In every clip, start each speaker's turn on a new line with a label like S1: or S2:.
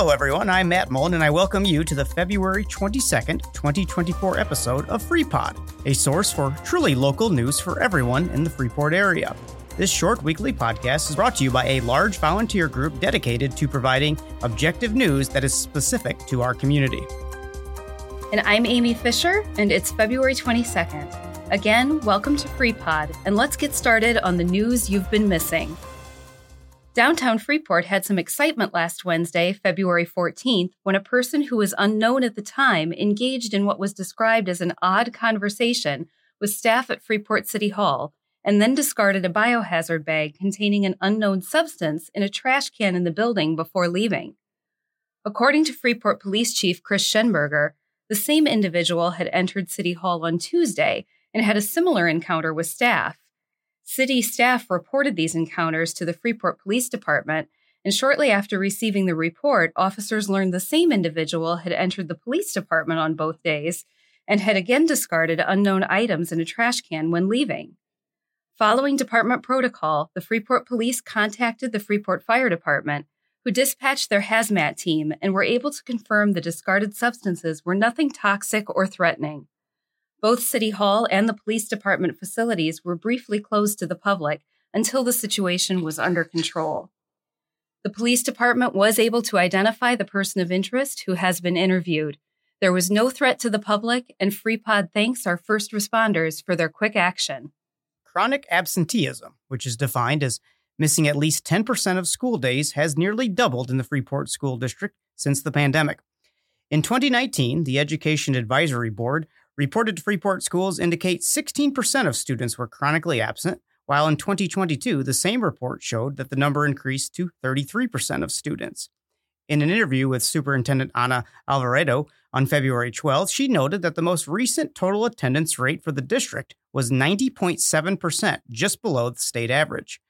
S1: Hello, everyone. I'm Matt Mullen, and I welcome you to the February 22nd, 2024 episode of FreePod, a source for truly local news for everyone in the Freeport area. This short weekly podcast is brought to you by a large volunteer group dedicated to providing objective news that is specific to our community.
S2: And I'm Amy Fisher, and it's February 22nd. Again, welcome to FreePod, and let's get started on the news you've been missing. Downtown Freeport had some excitement last Wednesday, February 14th, when a person who was unknown at the time engaged in what was described as an odd conversation with staff at Freeport City Hall and then discarded a biohazard bag containing an unknown substance in a trash can in the building before leaving. According to Freeport Police Chief Chris Schenberger, the same individual had entered City Hall on Tuesday and had a similar encounter with staff. City staff reported these encounters to the Freeport Police Department, and shortly after receiving the report, officers learned the same individual had entered the police department on both days and had again discarded unknown items in a trash can when leaving. Following department protocol, the Freeport police contacted the Freeport Fire Department, who dispatched their hazmat team and were able to confirm the discarded substances were nothing toxic or threatening. Both City Hall and the police department facilities were briefly closed to the public until the situation was under control. The police department was able to identify the person of interest who has been interviewed. There was no threat to the public, and FreePod thanks our first responders for their quick action.
S1: Chronic absenteeism, which is defined as missing at least 10% of school days, has nearly doubled in the Freeport School District since the pandemic. In 2019, the Education Advisory Board Reported to Freeport schools indicate 16% of students were chronically absent, while in 2022, the same report showed that the number increased to 33% of students. In an interview with Superintendent Ana Alvarado on February 12th, she noted that the most recent total attendance rate for the district was 90.7%, just below the state average.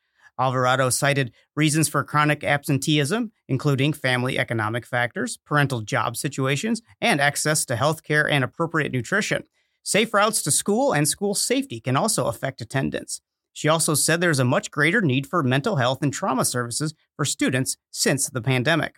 S1: Alvarado cited reasons for chronic absenteeism, including family economic factors, parental job situations, and access to health care and appropriate nutrition. Safe routes to school and school safety can also affect attendance. She also said there's a much greater need for mental health and trauma services for students since the pandemic.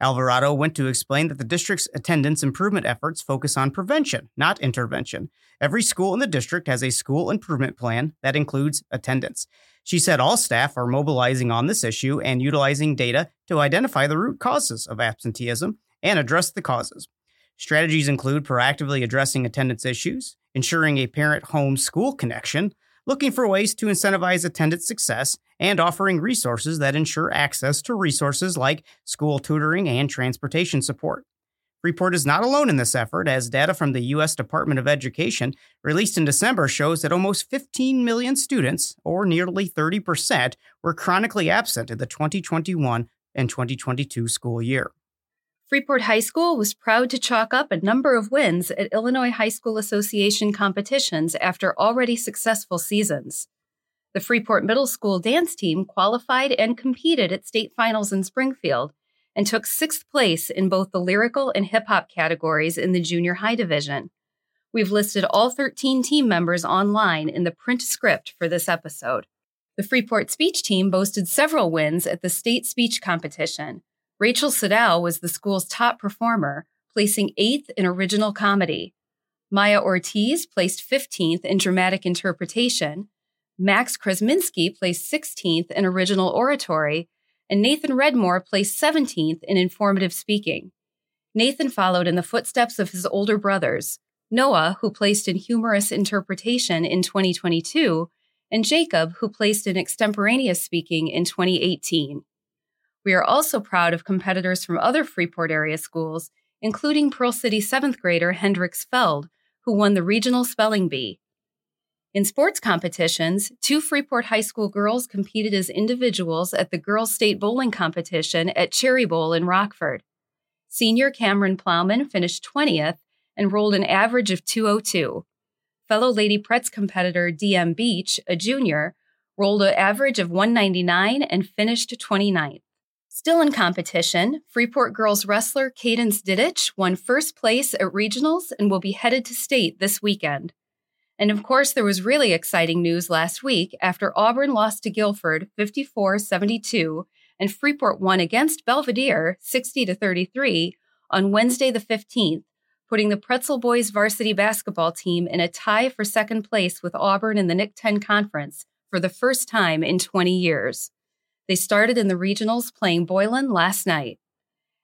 S1: Alvarado went to explain that the district's attendance improvement efforts focus on prevention, not intervention. Every school in the district has a school improvement plan that includes attendance. She said all staff are mobilizing on this issue and utilizing data to identify the root causes of absenteeism and address the causes. Strategies include proactively addressing attendance issues, ensuring a parent home school connection, looking for ways to incentivize attendance success, and offering resources that ensure access to resources like school tutoring and transportation support. Freeport is not alone in this effort, as data from the U.S. Department of Education released in December shows that almost 15 million students, or nearly 30%, were chronically absent in the 2021 and 2022 school year.
S2: Freeport High School was proud to chalk up a number of wins at Illinois High School Association competitions after already successful seasons. The Freeport Middle School dance team qualified and competed at state finals in Springfield and took sixth place in both the lyrical and hip hop categories in the junior high division. We've listed all 13 team members online in the print script for this episode. The Freeport speech team boasted several wins at the state speech competition, Rachel Sadal was the school's top performer, placing eighth in original comedy. Maya Ortiz placed 15th in dramatic interpretation. Max Krasminski placed 16th in original oratory, and Nathan Redmore placed 17th in informative speaking. Nathan followed in the footsteps of his older brothers, Noah, who placed in humorous interpretation in 2022, and Jacob, who placed in extemporaneous speaking in 2018. We are also proud of competitors from other Freeport area schools, including Pearl City seventh grader Hendrix Feld, who won the regional spelling bee. In sports competitions, two Freeport High School girls competed as individuals at the Girls State Bowling Competition at Cherry Bowl in Rockford. Senior Cameron Plowman finished 20th and rolled an average of 202. Fellow Lady Pretz competitor DM Beach, a junior, rolled an average of 199 and finished 29th. Still in competition, Freeport girls wrestler Cadence Didich won first place at regionals and will be headed to state this weekend. And of course, there was really exciting news last week after Auburn lost to Guilford 54 72 and Freeport won against Belvidere 60 to 33 on Wednesday the 15th, putting the Pretzel Boys varsity basketball team in a tie for second place with Auburn in the NIC-10 conference for the first time in 20 years. They started in the regionals playing Boylan last night.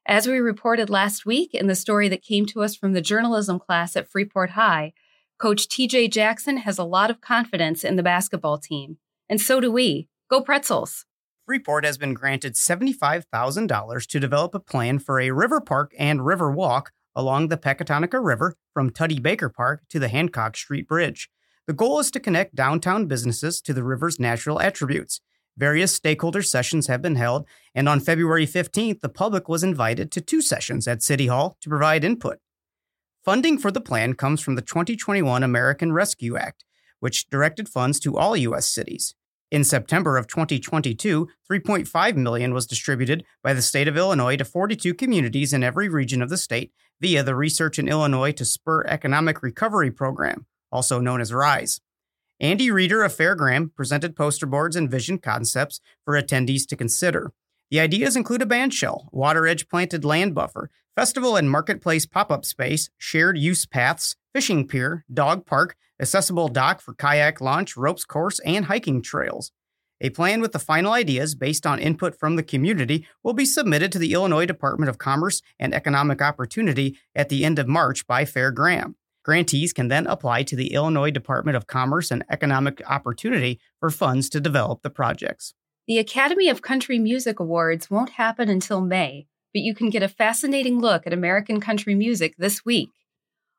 S2: As we reported last week in the story that came to us from the journalism class at Freeport High, Coach TJ Jackson has a lot of confidence in the basketball team. And so do we. Go Pretzels!
S1: Freeport has been granted $75,000 to develop a plan for a river park and river walk along the Pecatonica River from Tutty Baker Park to the Hancock Street Bridge. The goal is to connect downtown businesses to the river's natural attributes. Various stakeholder sessions have been held, and on February 15th, the public was invited to two sessions at City Hall to provide input. Funding for the plan comes from the 2021 American Rescue Act, which directed funds to all U.S. cities. In September of 2022, 3.5 million was distributed by the state of Illinois to 42 communities in every region of the state via the Research in Illinois to Spur Economic Recovery program, also known as RISE. Andy Reeder of Fehr Graham presented poster boards and vision concepts for attendees to consider. The ideas include a band shell, water edge planted land buffer, festival and marketplace pop up space, shared use paths, fishing pier, dog park, accessible dock for kayak launch, ropes course, and hiking trails. A plan with the final ideas based on input from the community will be submitted to the Illinois Department of Commerce and Economic Opportunity at the end of March by Fehr Graham. Grantees can then apply to the Illinois Department of Commerce and Economic Opportunity for funds to develop the projects.
S2: The Academy of Country Music Awards won't happen until May, but you can get a fascinating look at American country music this week.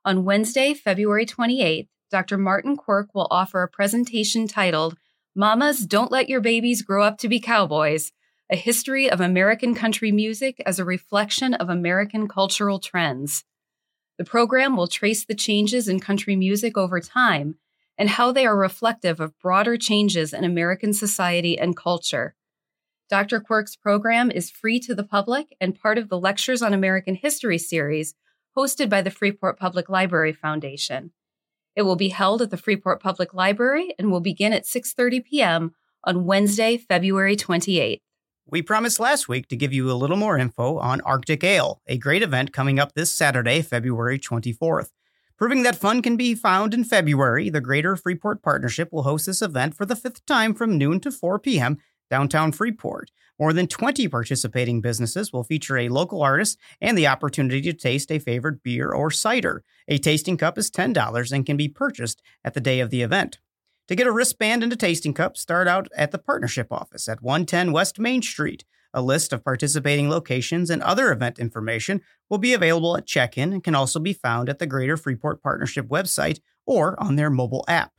S2: On Wednesday, February 28th, Dr. Martin Quirk will offer a presentation titled Mamas Don't Let Your Babies Grow Up to Be Cowboys A History of American Country Music as a Reflection of American Cultural Trends. The program will trace the changes in country music over time and how they are reflective of broader changes in American society and culture. Dr. Quirk's program is free to the public and part of the Lectures on American History series hosted by the Freeport Public Library Foundation. It will be held at the Freeport Public Library and will begin at 6:30 p.m. on Wednesday, February 28th.
S1: We promised last week to give you a little more info on Arctic Ale, a great event coming up this Saturday, February 24th. Proving that fun can be found in February, the Greater Freeport Partnership will host this event for the fifth time from noon to 4 p.m. downtown Freeport. More than 20 participating businesses will feature a local artist and the opportunity to taste a favorite beer or cider. A tasting cup is $10 and can be purchased at the day of the event. To get a wristband and a tasting cup, start out at the partnership office at 110 West Main Street. A list of participating locations and other event information will be available at check in and can also be found at the Greater Freeport Partnership website or on their mobile app.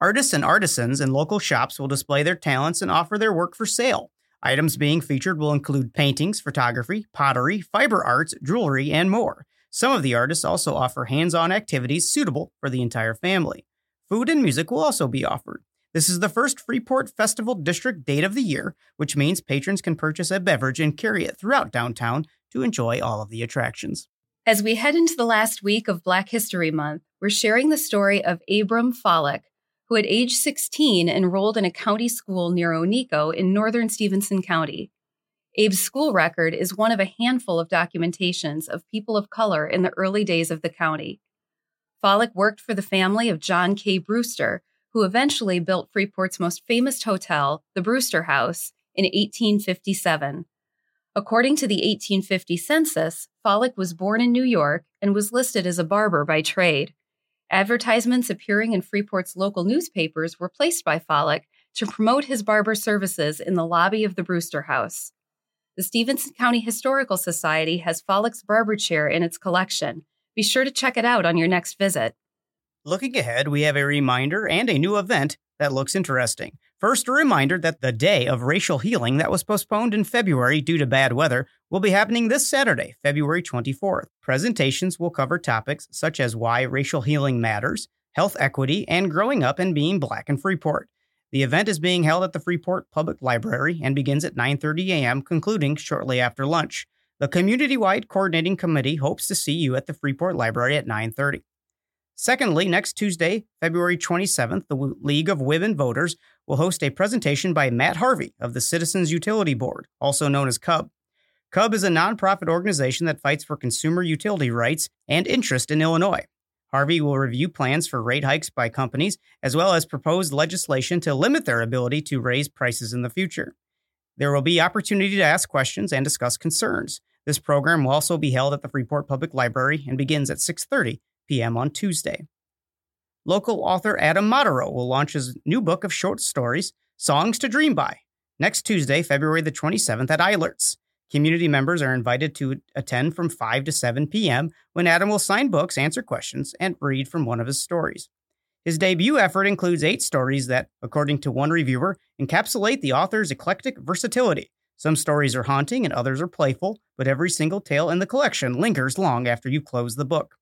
S1: Artists and artisans in local shops will display their talents and offer their work for sale. Items being featured will include paintings, photography, pottery, fiber arts, jewelry, and more. Some of the artists also offer hands on activities suitable for the entire family. Food and music will also be offered. This is the first Freeport Festival District date of the year, which means patrons can purchase a beverage and carry it throughout downtown to enjoy all of the attractions.
S2: As we head into the last week of Black History Month, we're sharing the story of Abram Follick, who at age 16 enrolled in a county school near Oneco in northern Stephenson County. Abe's school record is one of a handful of documentations of people of color in the early days of the county. Follick worked for the family of John K. Brewster, who eventually built Freeport's most famous hotel, the Brewster House, in 1857. According to the 1850 census, Follick was born in New York and was listed as a barber by trade. Advertisements appearing in Freeport's local newspapers were placed by Follick to promote his barber services in the lobby of the Brewster House. The Stephenson County Historical Society has Follick's barber chair in its collection. Be sure to check it out on your next visit.
S1: Looking ahead, we have a reminder and a new event that looks interesting. First, a reminder that the day of racial healing that was postponed in February due to bad weather will be happening this Saturday, February 24th. Presentations will cover topics such as why racial healing matters, health equity, and growing up and being black in Freeport. The event is being held at the Freeport Public Library and begins at 9:30 a.m., concluding shortly after lunch. The community-wide coordinating committee hopes to see you at the Freeport Library at 9:30. Secondly, next Tuesday, February 27th, the League of Women Voters will host a presentation by Matt Harvey of the Citizens Utility Board, also known as CUB. CUB is a nonprofit organization that fights for consumer utility rights and interest in Illinois. Harvey will review plans for rate hikes by companies, as well as proposed legislation to limit their ability to raise prices in the future. There will be opportunity to ask questions and discuss concerns. This program will also be held at the Freeport Public Library and begins at 6:30 p.m. on Tuesday. Local author Adam Madero will launch his new book of short stories, Songs to Dream By, next Tuesday, February the 27th at Eilert's. Community members are invited to attend from 5 to 7 p.m. when Adam will sign books, answer questions, and read from one of his stories. His debut effort includes eight stories that, according to one reviewer, encapsulate the author's eclectic versatility. Some stories are haunting and others are playful, but every single tale in the collection lingers long after you close the book.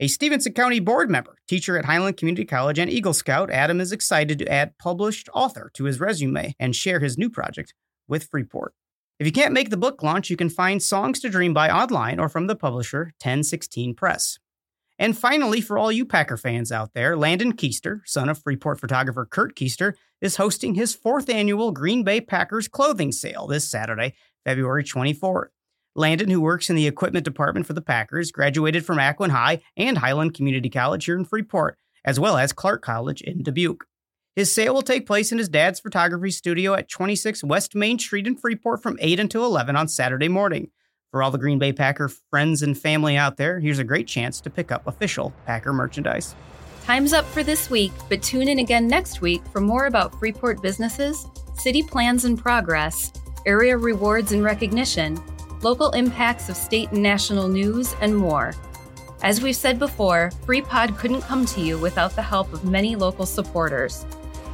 S1: A Stephenson County board member, teacher at Highland Community College, and Eagle Scout, Adam is excited to add published author to his resume and share his new project with Freeport. If you can't make the book launch, you can find Songs to Dream by online or from the publisher 1016 Press. And finally, for all you Packer fans out there, Landon Keister, son of Freeport photographer Kurt Keister, is hosting his fourth annual Green Bay Packers clothing sale this Saturday, February 24th. Landon, who works in the equipment department for the Packers, graduated from Aquin High and Highland Community College here in Freeport, as well as Clarke College in Dubuque. His sale will take place in his dad's photography studio at 26 West Main Street in Freeport from 8 until 11 on Saturday morning. For all the Green Bay Packer friends and family out there, here's a great chance to pick up official Packer merchandise.
S2: Time's up for this week, but tune in again next week for more about Freeport businesses, city plans and progress, area rewards and recognition, local impacts of state and national news, and more. As we've said before, FreePod couldn't come to you without the help of many local supporters.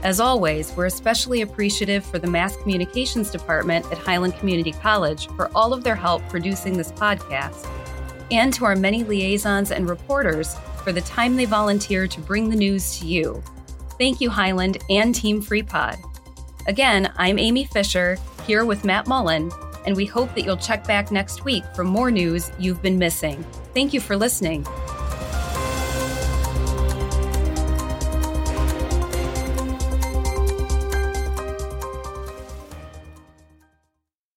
S2: As always, we're especially appreciative for the Mass Communications Department at Highland Community College for all of their help producing this podcast, and to our many liaisons and reporters for the time they volunteer to bring the news to you. Thank you, Highland and Team FreePod. Again, I'm Amy Fisher, here with Matt Mullen, and we hope that you'll check back next week for more news you've been missing. Thank you for listening.